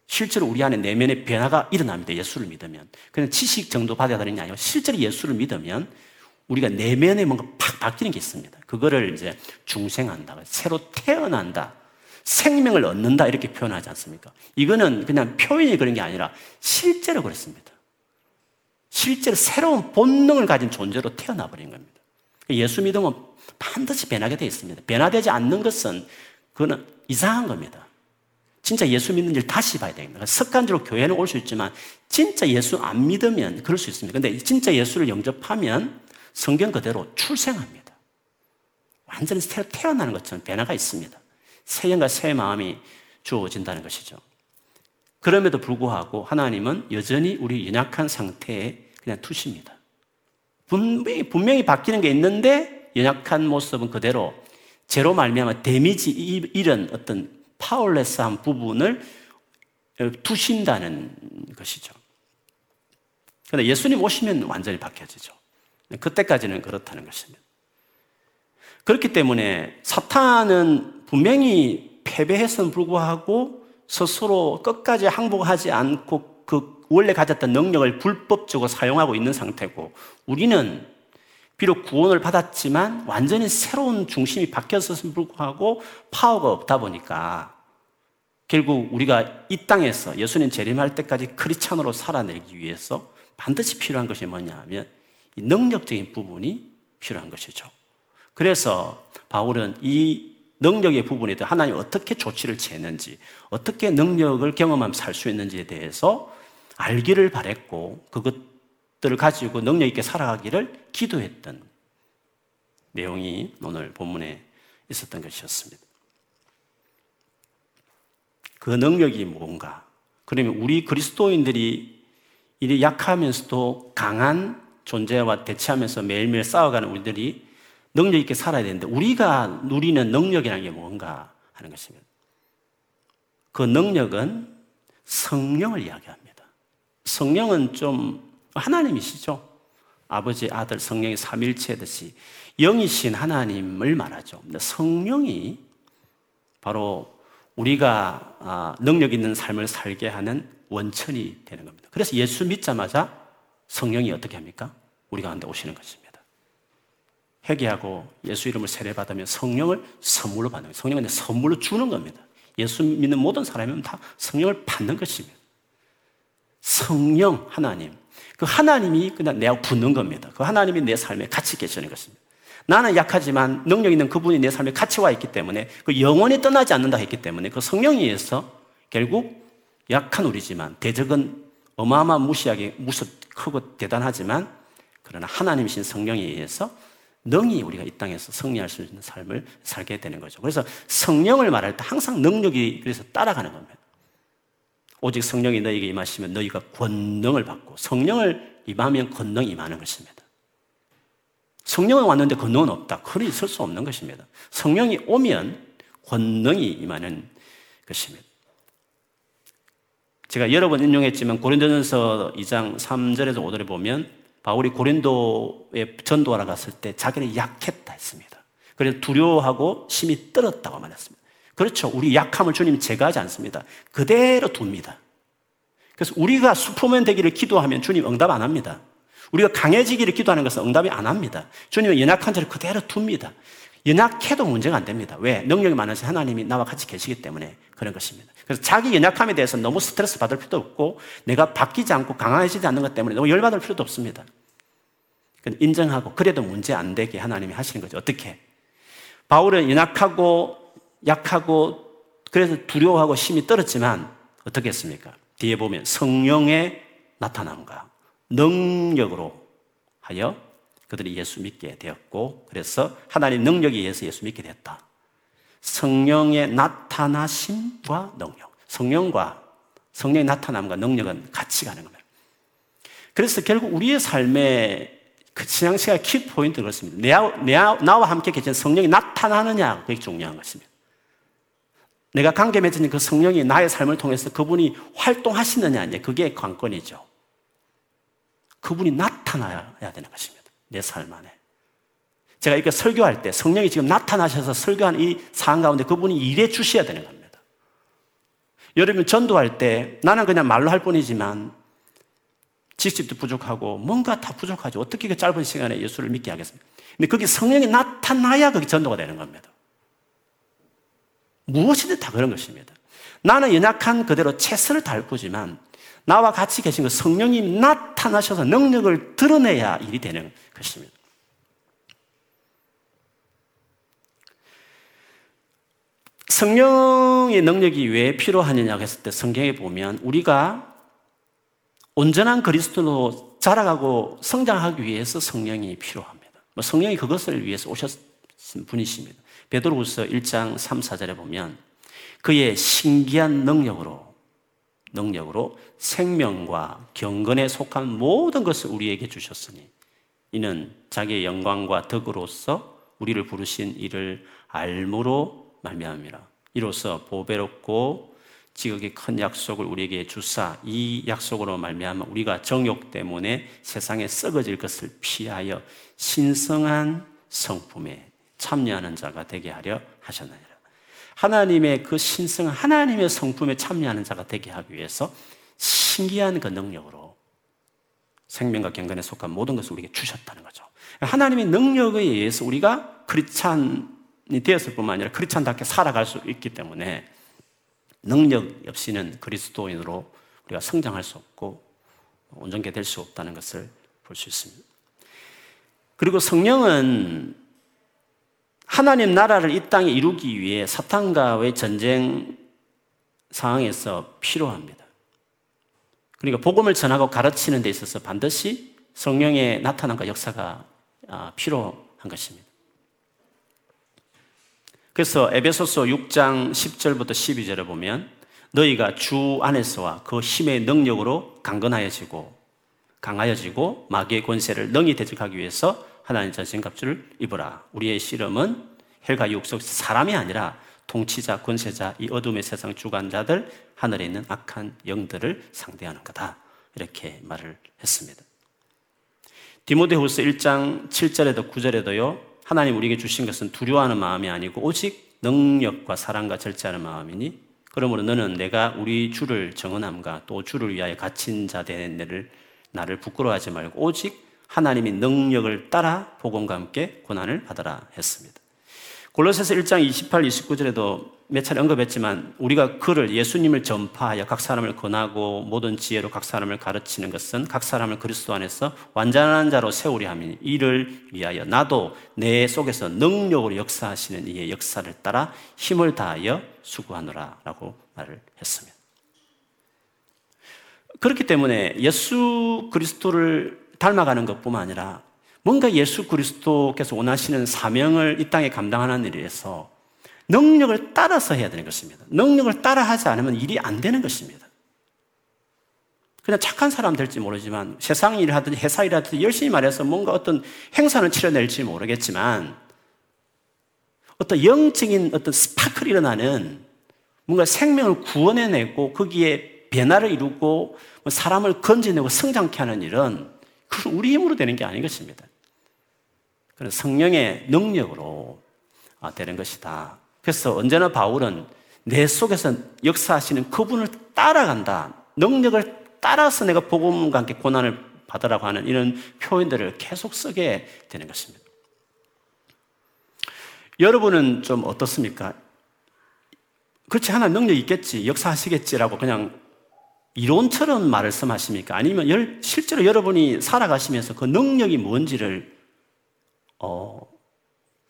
실제로 우리 안에 내면의 변화가 일어납니다. 예수를 믿으면. 그냥 지식 정도 받아야 되는 게 아니고 실제로 예수를 믿으면 우리가 내면에 뭔가 팍 바뀌는 게 있습니다. 그거를 이제 중생한다. 새로 태어난다. 생명을 얻는다. 이렇게 표현하지 않습니까? 이거는 그냥 표현이 그런 게 아니라 실제로 그렇습니다. 실제로 새로운 본능을 가진 존재로 태어나 버린 겁니다. 예수 믿으면 반드시 변하게 되어 있습니다. 변화되지 않는 것은 그거는 이상한 겁니다. 진짜 예수 믿는 일 다시 봐야 됩니다. 습관적으로 교회는 올 수 있지만 진짜 예수 안 믿으면 그럴 수 있습니다. 근데 진짜 예수를 영접하면 성경 그대로 출생합니다. 완전히 새로 태어나는 것처럼 변화가 있습니다. 새 영과 새 마음이 주어진다는 것이죠. 그럼에도 불구하고 하나님은 여전히 우리 연약한 상태에 그냥 투십니다. 분명히, 분명히 바뀌는 게 있는데 연약한 모습은 그대로 제로 말미암아 데미지 이런 어떤 파워레스한 부분을 두신다는 것이죠. 그런데 예수님 오시면 완전히 바뀌어지죠. 그때까지는 그렇다는 것입니다. 그렇기 때문에 사탄은 분명히 패배했음 불구하고 스스로 끝까지 항복하지 않고 그 원래 가졌던 능력을 불법적으로 사용하고 있는 상태고 우리는 비록 구원을 받았지만 완전히 새로운 중심이 바뀌었음을 불구하고 파워가 없다 보니까 결국 우리가 이 땅에서 예수님 재림할 때까지 크리스찬으로 살아내기 위해서 반드시 필요한 것이 뭐냐 하면 능력적인 부분이 필요한 것이죠. 그래서 바울은 이 능력의 부분에 대해 하나님 어떻게 조치를 취했는지, 어떻게 능력을 경험하며 살수 있는지에 대해서 알기를 바랬고, 그것들을 가지고 능력 있게 살아가기를 기도했던 내용이 오늘 본문에 있었던 것이었습니다. 그 능력이 뭔가? 그러면 우리 그리스도인들이 이리 약하면서도 강한 존재와 대치하면서 매일매일 싸워가는 우리들이 능력 있게 살아야 되는데 우리가 누리는 능력이라는 게 뭔가 하는 것입니다. 그 능력은 성령을 이야기합니다. 성령은 좀 하나님이시죠. 아버지, 아들, 성령의 삼일체듯이 영이신 하나님을 말하죠. 성령이 바로 우리가 아, 능력 있는 삶을 살게 하는 원천이 되는 겁니다. 그래서 예수 믿자마자 성령이 어떻게 합니까? 우리 가운데 오시는 것입니다. 회개하고 예수 이름을 세례받으면 성령을 선물로 받는 거예요. 성령은 선물로 주는 겁니다. 예수 믿는 모든 사람이면 다 성령을 받는 것입니다. 성령 하나님. 그 하나님이 그냥 내가 붙는 겁니다. 그 하나님이 내 삶에 같이 계시는 것입니다. 나는 약하지만 능력 있는 그분이 내 삶에 같이 와 있기 때문에 그 영원히 떠나지 않는다 했기 때문에 그 성령에 의해서 결국 약한 우리지만 대적은 어마어마 무시하게 무섭 크고 대단하지만 그러나 하나님이신 성령에 의해서 능히 우리가 이 땅에서 승리할 수 있는 삶을 살게 되는 거죠. 그래서 성령을 말할 때 항상 능력이 그래서 따라가는 겁니다. 오직 성령이 너에게 임하시면 너희가 권능을 받고 성령을 임하면 권능이 임하는 것입니다. 성령은 왔는데 권능은 없다. 그리 있을 수 없는 것입니다. 성령이 오면 권능이 임하는 것입니다. 제가 여러 번 인용했지만 고린도전서 2장 3절에서 5절에 보면 바울이 고린도에 전도하러 갔을 때 자기는 약했다 했습니다. 그래서 두려워하고 심히 떨었다고 말했습니다. 그렇죠. 우리 약함을 주님 제거하지 않습니다. 그대로 둡니다. 그래서 우리가 슈퍼맨 되기를 기도하면 주님 응답 안 합니다. 우리가 강해지기를 기도하는 것은 응답이 안 합니다. 주님은 연약한 자를 그대로 둡니다. 연약해도 문제가 안 됩니다. 왜? 능력이 많으신 하나님이 나와 같이 계시기 때문에 그런 것입니다. 그래서 자기 연약함에 대해서 너무 스트레스 받을 필요도 없고 내가 바뀌지 않고 강화해지지 않는 것 때문에 너무 열받을 필요도 없습니다. 인정하고 그래도 문제 안 되게 하나님이 하시는 거죠. 어떻게? 바울은 연약하고 약하고 그래서 두려워하고 심히 떨었지만 어떻게 했습니까? 뒤에 보면 성령의 나타남과 능력으로 하여 그들이 예수 믿게 되었고 그래서 하나님 능력에 의해서 예수 믿게 됐다. 성령의 나타나심과 능력. 성령과 성령의 나타남과 능력은 같이 가는 겁니다. 그래서 결국 우리의 삶에 그 신앙생활 키포인트는 그렇습니다. 내, 나와 함께 계신 성령이 나타나느냐, 그게 중요한 것입니다. 내가 관계 맺은 그 성령이 나의 삶을 통해서 그분이 활동하시느냐, 그게 관건이죠. 그분이 나타나야 되는 것입니다. 내 삶 안에. 제가 이렇게 설교할 때 성령이 지금 나타나셔서 설교한 이 상황 가운데 그분이 일해 주셔야 되는 겁니다. 여러분 전도할 때 나는 그냥 말로 할 뿐이지만 지식도 부족하고 뭔가 다 부족하죠. 어떻게 그 짧은 시간에 예수를 믿게 하겠습니까? 근데 그게 성령이 나타나야 그게 전도가 되는 겁니다. 무엇이든 다 그런 것입니다. 나는 연약한 그대로 최선을 거지만 나와 같이 계신 그 성령이 나타나셔서 능력을 드러내야 일이 되는 것입니다. 성령의 능력이 왜 필요하느냐 했을 때 성경에 보면 우리가 온전한 그리스도로 자라가고 성장하기 위해서 성령이 필요합니다. 뭐 성령이 그것을 위해서 오셨은 분이십니다. 베드로후서 1장 3, 4절에 보면 그의 신기한 능력으로 능력으로 생명과 경건에 속한 모든 것을 우리에게 주셨으니 이는 자기의 영광과 덕으로서 우리를 부르신 이를 알므로 말미암이라. 이로써 보배롭고 지극히 큰 약속을 우리에게 주사 이 약속으로 말미암아 우리가 정욕 때문에 세상에 썩어질 것을 피하여 신성한 성품에 참여하는 자가 되게 하려 하셨느니라. 하나님의 그 신성 하나님의 성품에 참여하는 자가 되게 하기 위해서 신기한 그 능력으로 생명과 경건에 속한 모든 것을 우리에게 주셨다는 거죠. 하나님의 능력에 의해서 우리가 크리스찬이 되었을 뿐만 아니라 크리스찬답게 살아갈 수 있기 때문에 능력 없이는 그리스도인으로 우리가 성장할 수 없고 온전케 될 수 없다는 것을 볼 수 있습니다. 그리고 성령은 하나님 나라를 이 땅에 이루기 위해 사탄과의 전쟁 상황에서 필요합니다. 그러니까 복음을 전하고 가르치는 데 있어서 반드시 성령의 나타남과 역사가 아, 필요한 것입니다. 그래서 에베소서 6장 10절부터 12절에 보면 너희가 주 안에서와 그 힘의 능력으로 강건하여지고 강하여지고 마귀의 권세를 능히 대적하기 위해서 하나님 전신갑주를 입어라. 우리의 씨름은 헬과 육속 사람이 아니라 통치자, 권세자, 이 어둠의 세상 주관자들, 하늘에 있는 악한 영들을 상대하는 거다. 이렇게 말을 했습니다. 디모데후서 1장 7절에도 9절에도요. 하나님 우리에게 주신 것은 두려워하는 마음이 아니고 오직 능력과 사랑과 절제하는 마음이니 그러므로 너는 내가 우리 주를 정언함과 또 주를 위하여 갇힌 자된 너를 나를 부끄러워하지 말고 오직 하나님의 능력을 따라 복음과 함께 고난을 받아라 했습니다. 골로새서 1장 28, 29절에도 몇 차례 언급했지만 우리가 그를 예수님을 전파하여 각 사람을 권하고 모든 지혜로 각 사람을 가르치는 것은 각 사람을 그리스도 안에서 완전한 자로 세우려 함이니 이를 위하여 나도 내 속에서 능력으로 역사하시는 이의 역사를 따라 힘을 다하여 수고하노라라고 말을 했습니다. 그렇기 때문에 예수 그리스도를 닮아가는 것뿐만 아니라 뭔가 예수 그리스도께서 원하시는 사명을 이 땅에 감당하는 일에서 능력을 따라서 해야 되는 것입니다. 능력을 따라 하지 않으면 일이 안 되는 것입니다. 그냥 착한 사람 될지 모르지만 세상 일을 하든지 회사 일을 하든지 열심히 말해서 뭔가 어떤 행사는 치러낼지 모르겠지만 어떤 영적인 어떤 스파클이 일어나는 뭔가 생명을 구원해내고 거기에 변화를 이루고 뭐 사람을 건져내고 성장케 하는 일은 그건 우리 힘으로 되는 게 아닌 것입니다. 그런 성령의 능력으로 아, 되는 것이다. 그래서 언제나 바울은 내 속에서 역사하시는 그분을 따라간다. 능력을 따라서 내가 복음과 함께 고난을 받으라고 하는 이런 표현들을 계속 쓰게 되는 것입니다. 여러분은 좀 어떻습니까? 그렇지, 하나 능력 있겠지, 역사하시겠지라고 그냥 이론처럼 말씀하십니까? 아니면 실제로 여러분이 살아가시면서 그 능력이 뭔지를 어,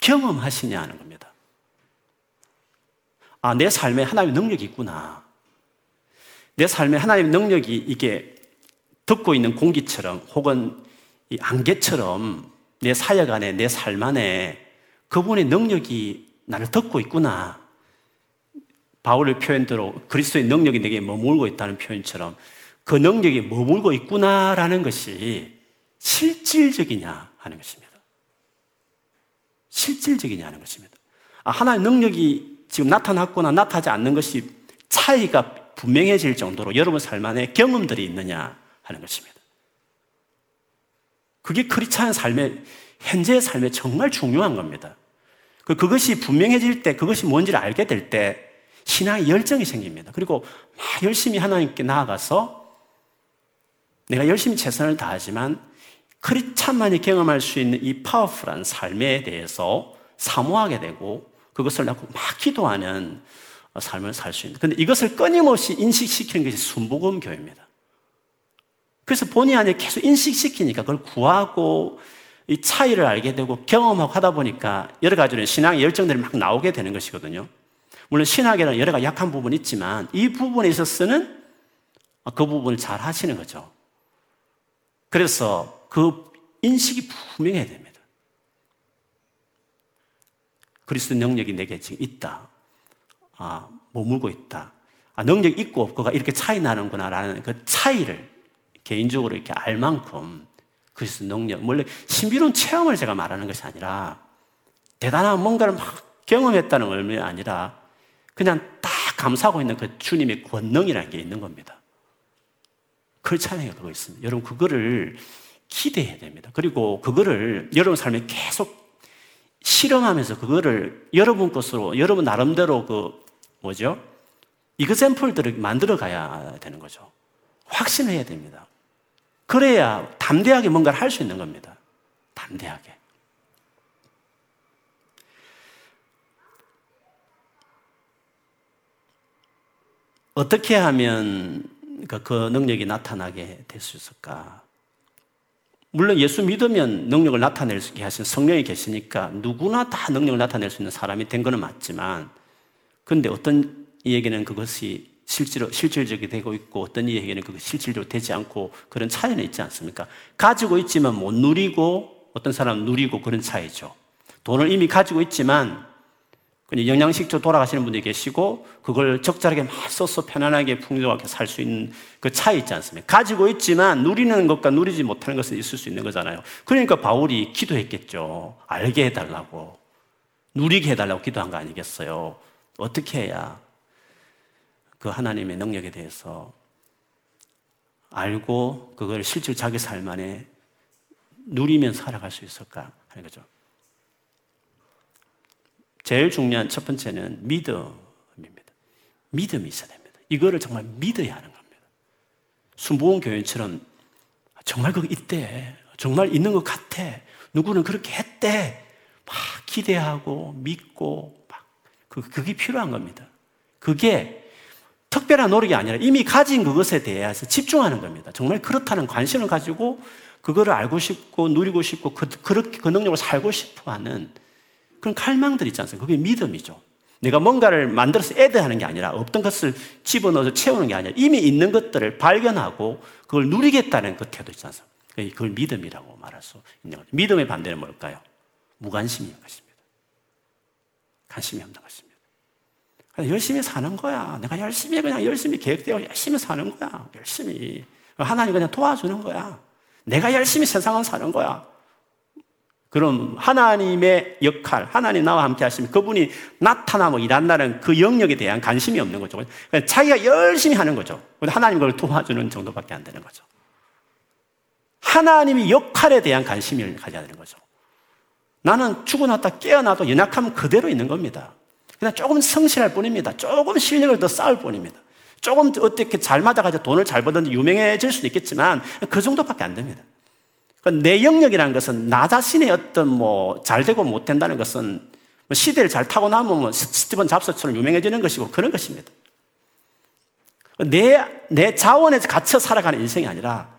경험하시냐 하는 겁니다. 아, 내 삶에 하나님의 능력이 있구나. 내 삶에 하나님의 능력이 이게 듣고 있는 공기처럼 혹은 이 안개처럼 내 사역 안에, 내 삶 안에 그분의 능력이 나를 듣고 있구나. 바울의 표현대로 그리스도의 능력이 내게 머물고 있다는 표현처럼 그 능력이 머물고 있구나라는 것이 실질적이냐 하는 것입니다. 실질적이냐는 것입니다. 아, 하나의 능력이 지금 나타났거나 나타나지 않는 것이 차이가 분명해질 정도로 여러분 삶 안에 경험들이 있느냐 하는 것입니다. 그게 크리스찬 삶의 현재의 삶에 정말 중요한 겁니다. 그 그것이 분명해질 때 그것이 뭔지를 알게 될 때 신앙의 열정이 생깁니다. 그리고 막 열심히 하나님께 나아가서 내가 열심히 최선을 다하지만 크리스찬만이 경험할 수 있는 이 파워풀한 삶에 대해서 사모하게 되고 그것을 낳고 막 기도하는 삶을 살 수 있는. 근데 이것을 끊임없이 인식시키는 것이 순복음 교회입니다. 그래서 본의 아니게 계속 인식시키니까 그걸 구하고 이 차이를 알게 되고 경험하고 하다 보니까 여러 가지로 신앙의 열정들이 막 나오게 되는 것이거든요. 물론 신학에는 여러 가지 약한 부분이 있지만 이 부분에 있어서는 그 부분을 잘 하시는 거죠. 그래서 그 인식이 분명해야 됩니다. 그리스도 능력이 내게 지금 있다. 아, 머물고 있다. 아, 능력 있고 없고가 이렇게 차이 나는구나라는 그 차이를 개인적으로 이렇게 알 만큼 그리스도 능력, 원래 신비로운 체험을 제가 말하는 것이 아니라 대단한 뭔가를 막 경험했다는 의미 아니라 그냥 딱 감사하고 있는 그 주님의 권능이라는 게 있는 겁니다. 그 찬양이 그거 있습니다. 여러분, 그거를 기대해야 됩니다. 그리고 그거를 여러분 삶에 계속 실험하면서 그거를 여러분 것으로, 여러분 나름대로 그, 뭐죠? 이그샘플들을 만들어 가야 되는 거죠. 확신해야 됩니다. 그래야 담대하게 뭔가를 할 수 있는 겁니다. 담대하게. 어떻게 하면 그 능력이 나타나게 될 수 있을까? 물론 예수 믿으면 능력을 나타낼 수 있게 하신 성령이 계시니까 누구나 다 능력을 나타낼 수 있는 사람이 된 것은 맞지만 그런데 어떤 이에게는 그것이 실제로 실질적이 되고 있고 어떤 이에게는 그것이 실질적으로 되지 않고 그런 차이는 있지 않습니까? 가지고 있지만 못 누리고 어떤 사람은 누리고 그런 차이죠. 돈을 이미 가지고 있지만 영양식조 돌아가시는 분들이 계시고 그걸 적절하게 막 써서 편안하게 풍족하게 살 수 있는 그 차이 있지 않습니까? 가지고 있지만 누리는 것과 누리지 못하는 것은 있을 수 있는 거잖아요. 그러니까 바울이 기도했겠죠. 알게 해달라고. 누리게 해달라고 기도한 거 아니겠어요? 어떻게 해야 그 하나님의 능력에 대해서 알고 그걸 실질 자기 삶 안에 누리면 살아갈 수 있을까 하는 거죠. 제일 중요한 첫 번째는 믿음입니다. 믿음이 있어야 됩니다. 이거를 정말 믿어야 하는 겁니다. 순복음 교인처럼 정말 그거 있대. 정말 있는 것 같아. 누구는 그렇게 했대. 막 기대하고 믿고 막 그, 그게 필요한 겁니다. 그게 특별한 노력이 아니라 이미 가진 그것에 대해서 집중하는 겁니다. 정말 그렇다는 관심을 가지고 그거를 알고 싶고 누리고 싶고 그, 그렇게 그 능력을 살고 싶어 하는 그런 갈망들 있지 않습니까? 그게 믿음이죠. 내가 뭔가를 만들어서 애드하는 게 아니라 없던 것을 집어넣어서 채우는 게 아니라 이미 있는 것들을 발견하고 그걸 누리겠다는 그 태도 있지 않습니까? 그걸 믿음이라고 말할 수 있는 거죠. 믿음의 반대는 뭘까요? 무관심인 것입니다. 관심이 없는 것입니다. 열심히 사는 거야. 내가 열심히 그냥 열심히 계획되어 열심히 사는 거야. 열심히. 하나님 그냥 도와주는 거야. 내가 열심히 세상을 사는 거야. 그럼 하나님의 역할, 하나님 나와 함께 하시면 그분이 나타나고 일한다는 그 영역에 대한 관심이 없는 거죠. 자기가 열심히 하는 거죠. 하나님 그걸 도와주는 정도밖에 안 되는 거죠. 하나님의 역할에 대한 관심을 가져야 되는 거죠. 나는 죽어났다 깨어나도 연약함 그대로 있는 겁니다. 그냥 조금 성실할 뿐입니다. 조금 실력을 더 쌓을 뿐입니다. 조금 어떻게 잘 맞아가지고 돈을 잘 벌든지 유명해질 수도 있겠지만 그 정도밖에 안 됩니다. 그러니까 내 영역이라는 것은 나 자신의 어떤 뭐 잘 되고 못 된다는 것은 뭐 시대를 잘 타고 나면 뭐 스티븐 잡스처럼 유명해지는 것이고 그런 것입니다. 내, 내 자원에서 갇혀 살아가는 인생이 아니라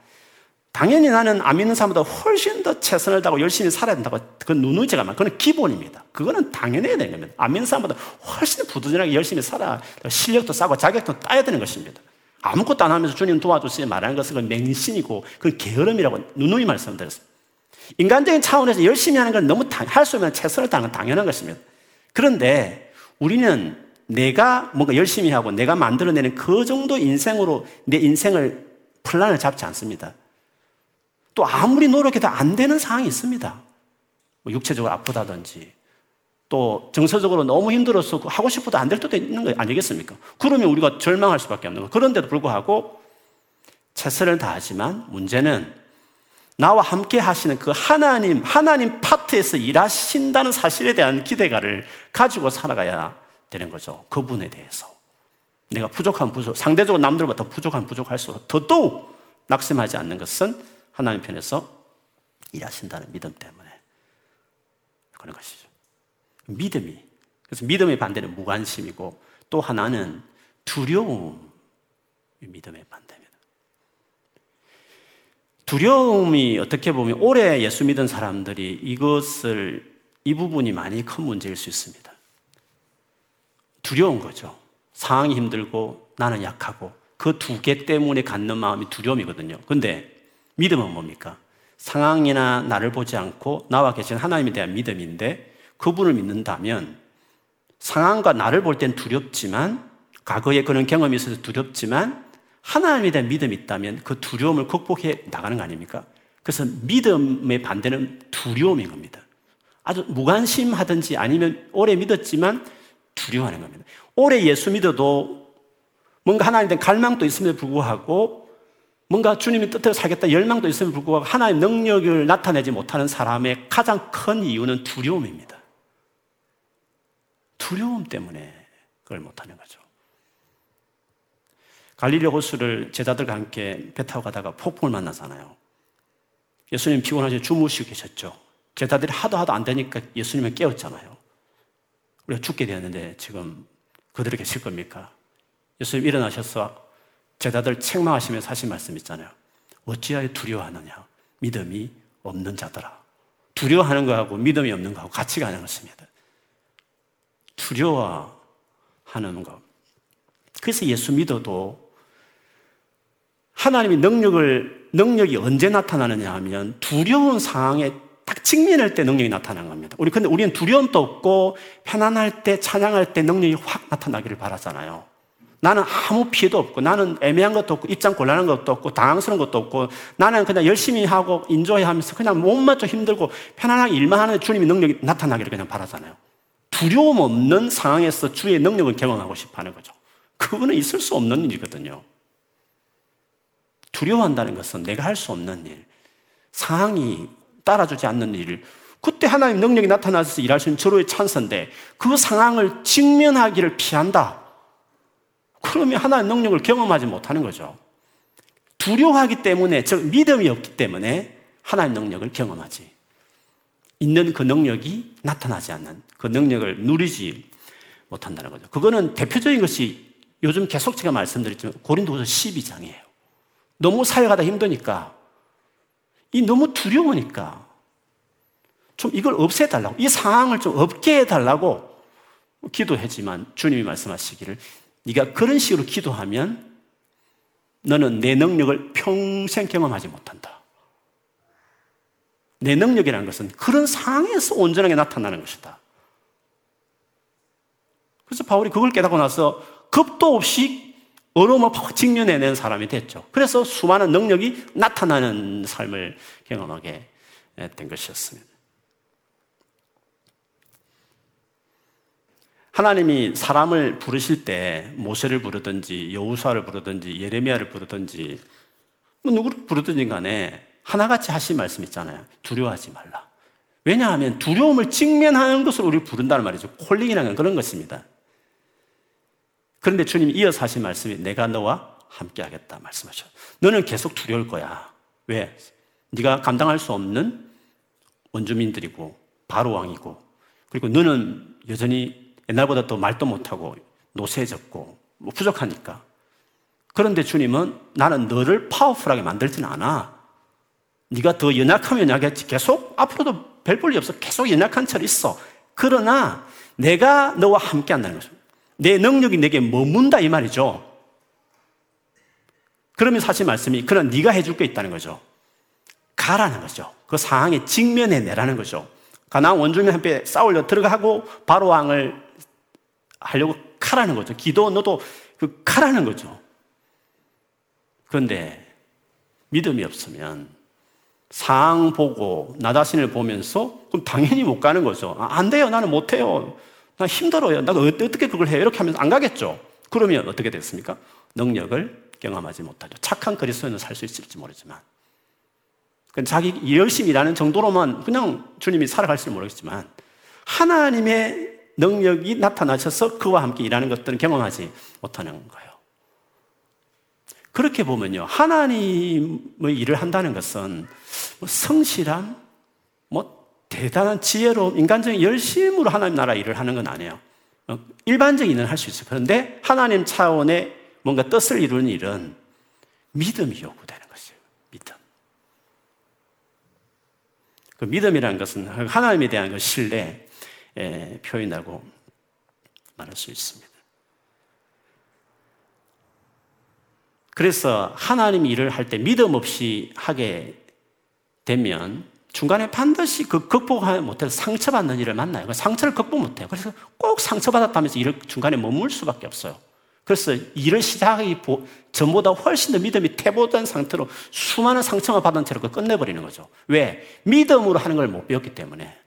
당연히 나는 안 믿는 사람보다 훨씬 더 최선을 다하고 열심히 살아야 된다고 그건 누누이가 말 그건 기본입니다. 그거는 당연해야 되는 겁니다. 안 믿는 사람보다 훨씬 부지런하게 열심히 살아 실력도 쌓고 자격도 따야 되는 것입니다. 아무것도 안 하면서 주님 도와주세요 말하는 것은 맹신이고 그 게으름이라고 누누이 말씀드렸습니다. 인간적인 차원에서 열심히 하는 건 너무 할 수 없는 최선을 다하는 건 당연한 것입니다. 그런데 우리는 내가 뭔가 열심히 하고 내가 만들어내는 그 정도 인생으로 내 인생을 플란을 잡지 않습니다. 또 아무리 노력해도 안 되는 상황이 있습니다. 뭐 육체적으로 아프다든지 또 정서적으로 너무 힘들어서 하고 싶어도 안 될 때도 있는 거 아니겠습니까? 그러면 우리가 절망할 수밖에 없는 거. 그런데도 불구하고 최선을 다하지만 문제는 나와 함께 하시는 그 하나님, 하나님 파트에서 일하신다는 사실에 대한 기대가를 가지고 살아가야 되는 거죠. 그분에 대해서. 내가 부족한 부족, 상대적으로 남들보다 더 부족한 부족할수록 더더욱 낙심하지 않는 것은 하나님 편에서 일하신다는 믿음 때문에 그런 것이죠. 믿음이. 그래서 믿음의 반대는 무관심이고 또 하나는 두려움. 믿음의 반대입니다. 두려움이 어떻게 보면 오래 예수 믿은 사람들이 이것을 이 부분이 많이 큰 문제일 수 있습니다. 두려운 거죠. 상황이 힘들고 나는 약하고 그 두 개 때문에 갖는 마음이 두려움이거든요. 근데 믿음은 뭡니까? 상황이나 나를 보지 않고 나와 계신 하나님에 대한 믿음인데 그분을 믿는다면 상황과 나를 볼 땐 두렵지만 과거에 그런 경험이 있어서 두렵지만 하나님에 대한 믿음이 있다면 그 두려움을 극복해 나가는 거 아닙니까? 그래서 믿음의 반대는 두려움인 겁니다. 아주 무관심하든지 아니면 오래 믿었지만 두려워하는 겁니다. 오래 예수 믿어도 뭔가 하나님에 대한 갈망도 있음에도 불구하고 뭔가 주님의 뜻대로 살겠다 열망도 있음에도 불구하고 하나님의 능력을 나타내지 못하는 사람의 가장 큰 이유는 두려움입니다. 두려움 때문에 그걸 못하는 거죠. 갈릴리 호수를 제자들과 함께 배 타고 가다가 폭풍을 만나잖아요. 예수님 피곤하셔 주무시고 계셨죠. 제자들이 하도 하도 안 되니까 예수님은 깨웠잖아요. 우리가 죽게 되었는데 지금 그대로 계실 겁니까? 예수님 일어나셔서 제자들 책망하시면서 하신 말씀 있잖아요. 어찌하여 두려워하느냐? 믿음이 없는 자더라. 두려워하는 거하고 믿음이 없는 거하고 같이 가는 것입니다. 두려워하는 것. 그래서 예수 믿어도 하나님의 능력을, 능력이 언제 나타나느냐 하면 두려운 상황에 딱 직면할 때 능력이 나타나는 겁니다. 우리 근데 우리는 두려움도 없고 편안할 때 찬양할 때 능력이 확 나타나기를 바라잖아요. 나는 아무 피해도 없고 나는 애매한 것도 없고 입장 곤란한 것도 없고 당황스러운 것도 없고 나는 그냥 열심히 하고 인조해 하면서 그냥 몸만 좀 힘들고 편안하게 일만 하는 주님의 능력이 나타나기를 그냥 바라잖아요. 두려움 없는 상황에서 주의 능력을 경험하고 싶어 하는 거죠. 그거는 있을 수 없는 일이거든요. 두려워한다는 것은 내가 할 수 없는 일, 상황이 따라주지 않는 일을 그때 하나님 능력이 나타나서 일하시는 저로의 찬스인데 그 상황을 직면하기를 피한다. 그러면 하나님 능력을 경험하지 못하는 거죠. 두려워하기 때문에, 즉, 믿음이 없기 때문에 하나님 능력을 경험하지. 있는 그 능력이 나타나지 않는 그 능력을 누리지 못한다는 거죠. 그거는 대표적인 것이 요즘 계속 제가 말씀드렸지만 고린도서 12장이에요. 너무 사역하다 힘드니까 이 너무 두려우니까 좀 이걸 없애달라고 이 상황을 좀 없게 해달라고 기도했지만 주님이 말씀하시기를 네가 그런 식으로 기도하면 너는 내 능력을 평생 경험하지 못한다. 내 능력이라는 것은 그런 상황에서 온전하게 나타나는 것이다. 그래서 바울이 그걸 깨닫고 나서 겁도 없이 어려움을 직면해낸 사람이 됐죠. 그래서 수많은 능력이 나타나는 삶을 경험하게 된 것이었습니다. 하나님이 사람을 부르실 때 모세를 부르든지 여우수아를 부르든지 예레미야를 부르든지 뭐 누구를 부르든지 간에 하나같이 하신 말씀 있잖아요. 두려워하지 말라. 왜냐하면 두려움을 직면하는 것을 우리 부른다는 말이죠. 콜링이라는 그런 것입니다. 그런데 주님이 이어서 하신 말씀이 내가 너와 함께 하겠다 말씀하셔. 너는 계속 두려울 거야. 왜? 네가 감당할 수 없는 원주민들이고 바로 왕이고 그리고 너는 여전히 옛날보다 더 말도 못하고 노쇠졌고 뭐 부족하니까. 그런데 주님은 나는 너를 파워풀하게 만들지는 않아. 네가 더 연약하면 연약했지. 계속 앞으로도 별 볼일 없어. 계속 연약한 철 있어. 그러나 내가 너와 함께 한다는 거죠. 내 능력이 내게 머문다 이 말이죠. 그러면 사실 말씀이 그런 네가 해줄 게 있다는 거죠. 가라는 거죠. 그 상황에 직면해 내라는 거죠. 가나안 원주민 한테 싸우려 들어가고 바로 왕을 하려고 가라는 거죠. 기도 너도 그 가라는 거죠. 그런데 믿음이 없으면 상황 보고 나 자신을 보면서 그럼 당연히 못 가는 거죠. 아, 안 돼요. 나는 못 해요. 나 힘들어요. 나가 어떻게 그걸 해요? 이렇게 하면서 안 가겠죠. 그러면 어떻게 됐습니까? 능력을 경험하지 못하죠. 착한 그리스도인은 살 수 있을지 모르지만. 자기 열심히 일하는 정도로만 그냥 주님이 살아갈지 모르겠지만 하나님의 능력이 나타나셔서 그와 함께 일하는 것들은 경험하지 못하는 거예요. 그렇게 보면요. 하나님의 일을 한다는 것은 뭐 성실함, 뭐 대단한 지혜로 인간적인 열심으로 하나님 나라 일을 하는 건 아니에요. 어, 일반적인 일은 할 수 있어요. 그런데 하나님 차원의 뭔가 뜻을 이루는 일은 믿음이 요구되는 것이에요. 믿음. 그 믿음이라는 것은 하나님에 대한 그 신뢰 표현하고 말할 수 있습니다. 그래서 하나님 일을 할 때 믿음 없이 하게 되면 중간에 반드시 그 극복하지 못해서 상처받는 일을 만나요. 그 상처를 극복 못해요. 그래서 꼭 상처받았다면서 일을 중간에 머물 수밖에 없어요. 그래서 일을 시작하기 전보다 훨씬 더 믿음이 태보된 상태로 수많은 상처만 받은 채로 끝내버리는 거죠. 왜? 믿음으로 하는 걸 못 배웠기 때문에.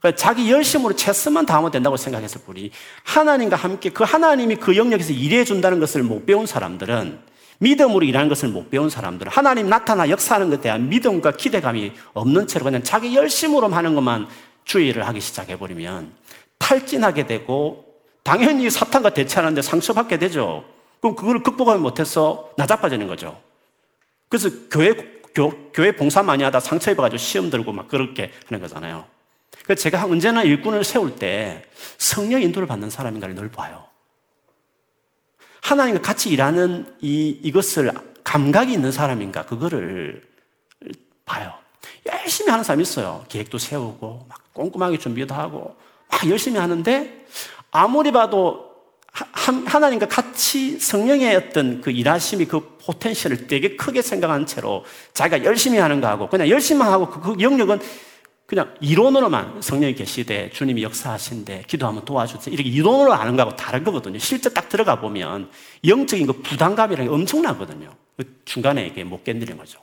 그러니까 자기 열심으로 채스만 다하면 된다고 생각했을 뿐이 하나님과 함께 그 하나님이 그 영역에서 일해 준다는 것을 못 배운 사람들은 믿음으로 일하는 것을 못 배운 사람들은 하나님 나타나 역사하는 것에 대한 믿음과 기대감이 없는 채로 그냥 자기 열심으로 하는 것만 주의를 하기 시작해버리면 탈진하게 되고 당연히 사탄과 대치하는데 상처받게 되죠. 그럼 그걸 극복하지 못해서 나자빠지는 거죠. 그래서 교회, 교, 교회 봉사 많이 하다 상처 입어가지고 시험 들고 막 그렇게 하는 거잖아요. 그래서 제가 언제나 일꾼을 세울 때 성령 인도를 받는 사람인가를 늘 봐요. 하나님과 같이 일하는 이, 이것을 감각이 있는 사람인가, 그거를 봐요. 열심히 하는 사람이 있어요. 계획도 세우고, 막 꼼꼼하게 준비도 하고, 막 열심히 하는데, 아무리 봐도 하 나님과 같이 성령의 어떤 그 일하심이 그 포텐셜을 되게 크게 생각한 채로 자기가 열심히 하는 거하고 그냥 열심히만 하고 그, 그 영역은 그냥 이론으로만 성령이 계시되 주님이 역사하신데 기도하면 도와주세요. 이렇게 이론으로 아는 거하고 다른 거거든요. 실제 딱 들어가 보면 영적인 그 부담감이라는 게 엄청나거든요. 그 중간에 이게 못 견디는 거죠.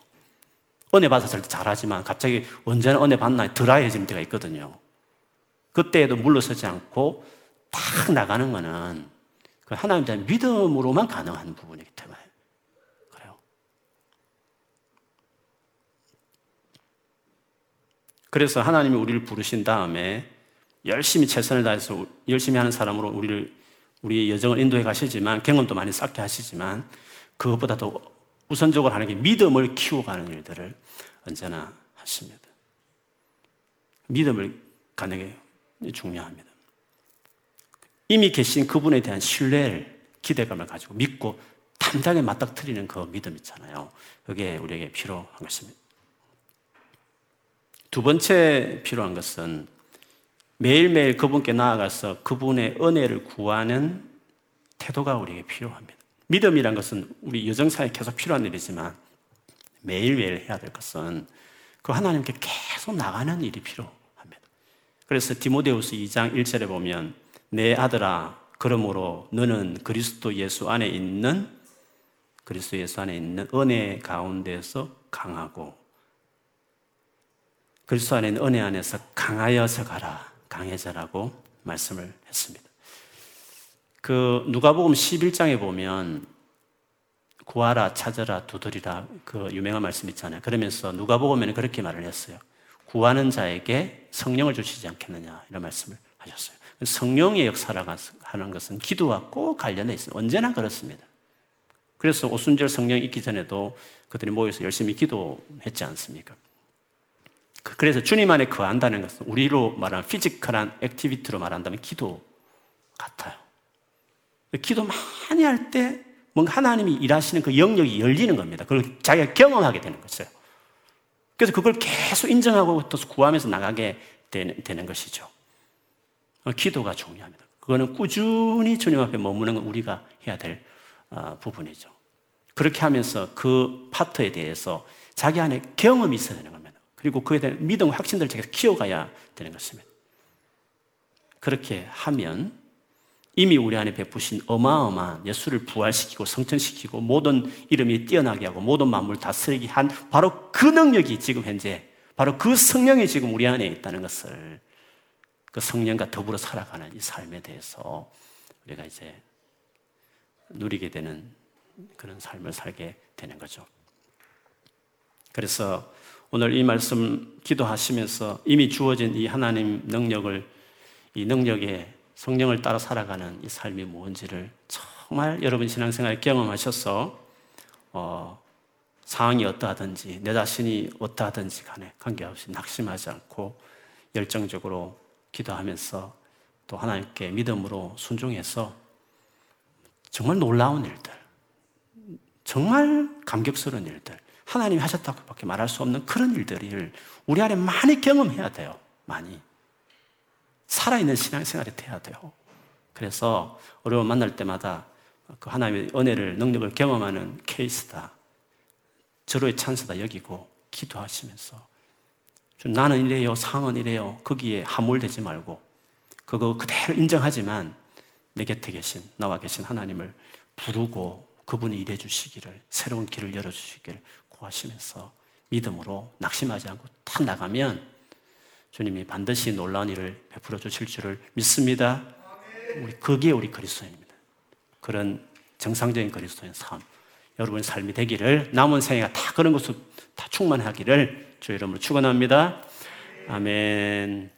은혜 받았을 때 잘하지만 갑자기 언제나 은혜 받나 드라이해질 때가 있거든요. 그때에도 물러서지 않고 딱 나가는 거는 그 하나님에 대한 믿음으로만 가능한 부분이기 때문에 그래요. 그래서 하나님이 우리를 부르신 다음에 열심히 최선을 다해서 열심히 하는 사람으로 우리를 우리 여정을 인도해 가시지만 경험도 많이 쌓게 하시지만 그것보다 도 우선적으로 하는 게 믿음을 키워가는 일들을 언제나 하십니다. 믿음을 가는 게 중요합니다. 이미 계신 그분에 대한 신뢰를 기대감을 가지고 믿고 담당에 맞닥뜨리는 그 믿음 있잖아요. 그게 우리에게 필요한 것입니다. 두 번째 필요한 것은 매일매일 그분께 나아가서 그분의 은혜를 구하는 태도가 우리에게 필요합니다. 믿음이란 것은 우리 여정사에 계속 필요한 일이지만 매일매일 해야 될 것은 그 하나님께 계속 나가는 일이 필요합니다. 그래서 디모데우스 2장 1절에 보면 내 아들아, 그러므로 너는 그리스도 예수 안에 있는 그리스도 예수 안에 있는 은혜 가운데서 강하고 그리스도 안에 있는 은혜 안에서 강하여서 가라. 강해져라고 말씀을 했습니다. 그 누가복음 11장에 보면 구하라 찾아라 두드리라 그 유명한 말씀 있잖아요. 그러면서 누가복음에는 그렇게 말을 했어요. 구하는 자에게 성령을 주시지 않겠느냐 이런 말씀을 하셨어요. 성령의 역사라고 하는 것은 기도와 꼭 관련돼 있습니다. 언제나 그렇습니다. 그래서 오순절 성령 있기 전에도 그들이 모여서 열심히 기도했지 않습니까? 그, 그래서 주님 안에 거한다는 것은 우리로 말하는 physical한 activity로 말한다면 기도 같아요. 기도 많이 할 때 뭔가 하나님이 일하시는 그 영역이 열리는 겁니다. 그걸 자기가 경험하게 되는 거죠. 그래서 그걸 계속 인정하고 또 구하면서 나가게 되는, 되는 것이죠. 어, 기도가 중요합니다. 그거는 꾸준히 주님 앞에 머무는 건 우리가 해야 될 어, 부분이죠. 그렇게 하면서 그 파트에 대해서 자기 안에 경험이 있어야 되는 겁니다. 그리고 그에 대한 믿음, 확신들을 제가 키워가야 되는 것입니다. 그렇게 하면 이미 우리 안에 베푸신 어마어마한 예수를 부활시키고 성천시키고 모든 이름이 뛰어나게 하고 모든 만물 다스리게 한 바로 그 능력이 지금 현재 바로 그 성령이 지금 우리 안에 있다는 것을 그 성령과 더불어 살아가는 이 삶에 대해서 우리가 이제 누리게 되는 그런 삶을 살게 되는 거죠. 그래서 오늘 이 말씀 기도하시면서 이미 주어진 이 하나님 능력을 이 능력에 성령을 따라 살아가는 이 삶이 뭔지를 정말 여러분 신앙생활에 경험하셔서 어, 상황이 어떠하든지 내 자신이 어떠하든지 간에 관계없이 낙심하지 않고 열정적으로 기도하면서 또 하나님께 믿음으로 순종해서 정말 놀라운 일들, 정말 감격스러운 일들, 하나님이 하셨다고밖에 말할 수 없는 그런 일들을 우리 안에 많이 경험해야 돼요. 많이. 살아있는 신앙생활이 돼야 돼요. 그래서 어려움 만날 때마다 그 하나님의 은혜를, 능력을 경험하는 케이스다. 저로의 찬스다 여기고 기도하시면서 나는 이래요, 상은 이래요. 거기에 함몰되지 말고 그거 그대로 인정하지만 내 곁에 계신 나와 계신 하나님을 부르고 그분이 일해 주시기를 새로운 길을 열어 주시기를 구하시면서 믿음으로 낙심하지 않고 탁 나가면 주님이 반드시 놀라운 일을 베풀어 주실 줄을 믿습니다. 우리 그게 우리 그리스도입니다. 그런 정상적인 그리스도인 삶, 여러분의 삶이 되기를 남은 생애가 다 그런 것으로 다 충만하기를 주 이름으로 축원합니다. 아멘.